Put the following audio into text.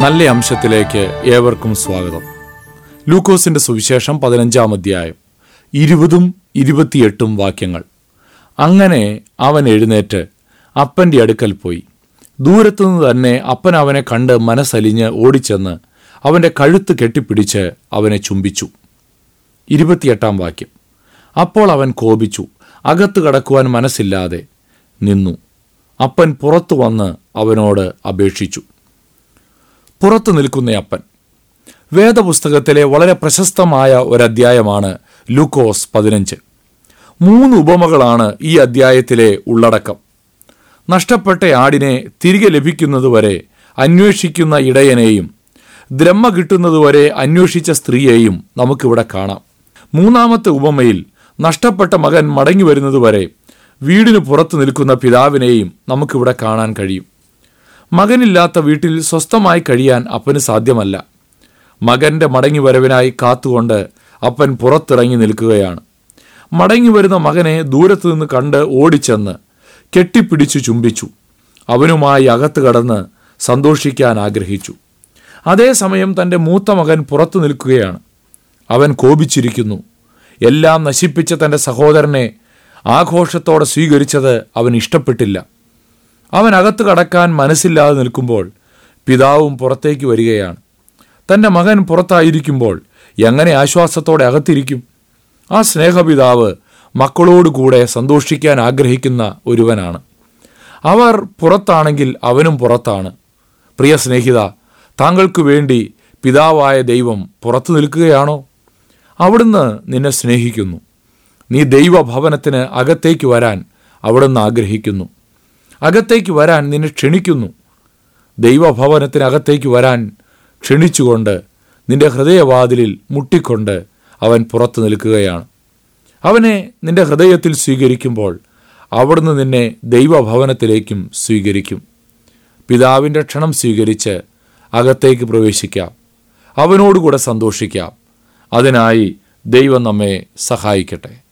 നല്ല അംശത്തിലേക്ക് ഏവർക്കും സ്വാഗതം. ലൂക്കോസിന്റെ സുവിശേഷം പതിനഞ്ചാം അധ്യായം ഇരുപതും ഇരുപത്തിയെട്ടും വാക്യങ്ങൾ. അങ്ങനെ അവൻ എഴുന്നേറ്റ് അപ്പന്റെ അടുക്കൽ പോയി. ദൂരത്തുനിന്ന് തന്നെ അപ്പൻ അവനെ കണ്ട് മനസ്സലിഞ്ഞ് ഓടിച്ചെന്ന് അവന്റെ കഴുത്ത് കെട്ടിപ്പിടിച്ച് അവനെ ചുംബിച്ചു. ഇരുപത്തിയെട്ടാം വാക്യം അപ്പോൾ അവൻ കോപിച്ചു അകത്ത് കടക്കുവാൻ മനസ്സില്ലാതെ നിന്നു. അപ്പൻ പുറത്തു വന്ന് അവനോട് അപേക്ഷിച്ചു. പുറത്തു നിൽക്കുന്ന അപ്പൻ. വേദപുസ്തകത്തിലെ വളരെ പ്രശസ്തമായ ഒരധ്യായമാണ് ലൂക്കോസ് പതിനഞ്ച്. മൂന്ന് ഉപമകളാണ് ഈ അധ്യായത്തിലെ ഉള്ളടക്കം. നഷ്ടപ്പെട്ട ആടിനെ തിരികെ ലഭിക്കുന്നതുവരെ അന്വേഷിക്കുന്ന ഇടയനെയും ദ്രഹ്മ കിട്ടുന്നതുവരെ അന്വേഷിച്ച സ്ത്രീയെയും നമുക്കിവിടെ കാണാം. മൂന്നാമത്തെ ഉപമയിൽ നഷ്ടപ്പെട്ട മകൻ മടങ്ങി വരുന്നതുവരെ വീടിന് പുറത്തു നിൽക്കുന്ന പിതാവിനെയും നമുക്കിവിടെ കാണാൻ കഴിയും. മകനില്ലാത്ത വീട്ടിൽ സ്വസ്ഥമായി കഴിയാൻ അപ്പന് സാധ്യമല്ല. മകന്റെ മടങ്ങി വരവിനായി കാത്തുകൊണ്ട് അപ്പൻ പുറത്തിറങ്ങി നിൽക്കുകയാണ്. മടങ്ങി വരുന്ന മകനെ ദൂരത്തുനിന്ന് കണ്ട് ഓടിച്ചെന്ന് കെട്ടിപ്പിടിച്ചു ചുംബിച്ചു. അവനുമായി അകത്ത് കടന്ന് സന്തോഷിക്കാൻ ആഗ്രഹിച്ചു. അതേസമയം തന്റെ മൂത്ത മകൻ പുറത്തു നിൽക്കുകയാണ്. അവൻ കോപിച്ചിരിക്കുന്നു. എല്ലാം നശിപ്പിച്ച തന്റെ സഹോദരനെ ആഘോഷത്തോടെ സ്വീകരിച്ചത് അവൻ ഇഷ്ടപ്പെട്ടില്ല. അവൻ അകത്ത് കടക്കാൻ മനസ്സില്ലാതെ നിൽക്കുമ്പോൾ പിതാവും പുറത്തേക്ക് വരികയാണ്. തന്റെ മകൻ പുറത്തായിരിക്കുമ്പോൾ എങ്ങനെ ആശ്വാസത്തോടെ അകത്തിരിക്കും? ആ സ്നേഹപിതാവ് മക്കളോടുകൂടെ സന്തോഷിക്കാൻ ആഗ്രഹിക്കുന്ന ഒരുവനാണ്. അവർ പുറത്താണെങ്കിൽ അവനും പുറത്താണ്. പ്രിയ സ്നേഹിത താങ്കൾക്ക് വേണ്ടി പിതാവായ ദൈവം പുറത്തു നിൽക്കുകയാണോ? അവിടുന്ന് നിന്നെ സ്നേഹിക്കുന്നു. നീ ദൈവഭവനത്തിന് അകത്തേക്ക് വരാൻ അവിടുന്ന് ആഗ്രഹിക്കുന്നു. അകത്തേക്ക് വരാൻ നിന്നെ ക്ഷണിക്കുന്നു. ദൈവഭവനത്തിനകത്തേക്ക് വരാൻ ക്ഷണിച്ചുകൊണ്ട് നിന്റെ ഹൃദയവാതിലിൽ മുട്ടിക്കൊണ്ട് അവൻ പുറത്തു നിൽക്കുകയാണ്. അവനെ നിന്റെ ഹൃദയത്തിൽ സ്വീകരിക്കുമ്പോൾ അവിടുന്ന് നിന്നെ ദൈവഭവനത്തിലേക്കും സ്വീകരിക്കും. പിതാവിന്റെ ക്ഷണം സ്വീകരിച്ച് അകത്തേക്ക് പ്രവേശിക്കാം. അവനോടുകൂടെ സന്തോഷിക്കാം. അതിനായി ദൈവം നമ്മെ സഹായിക്കട്ടെ.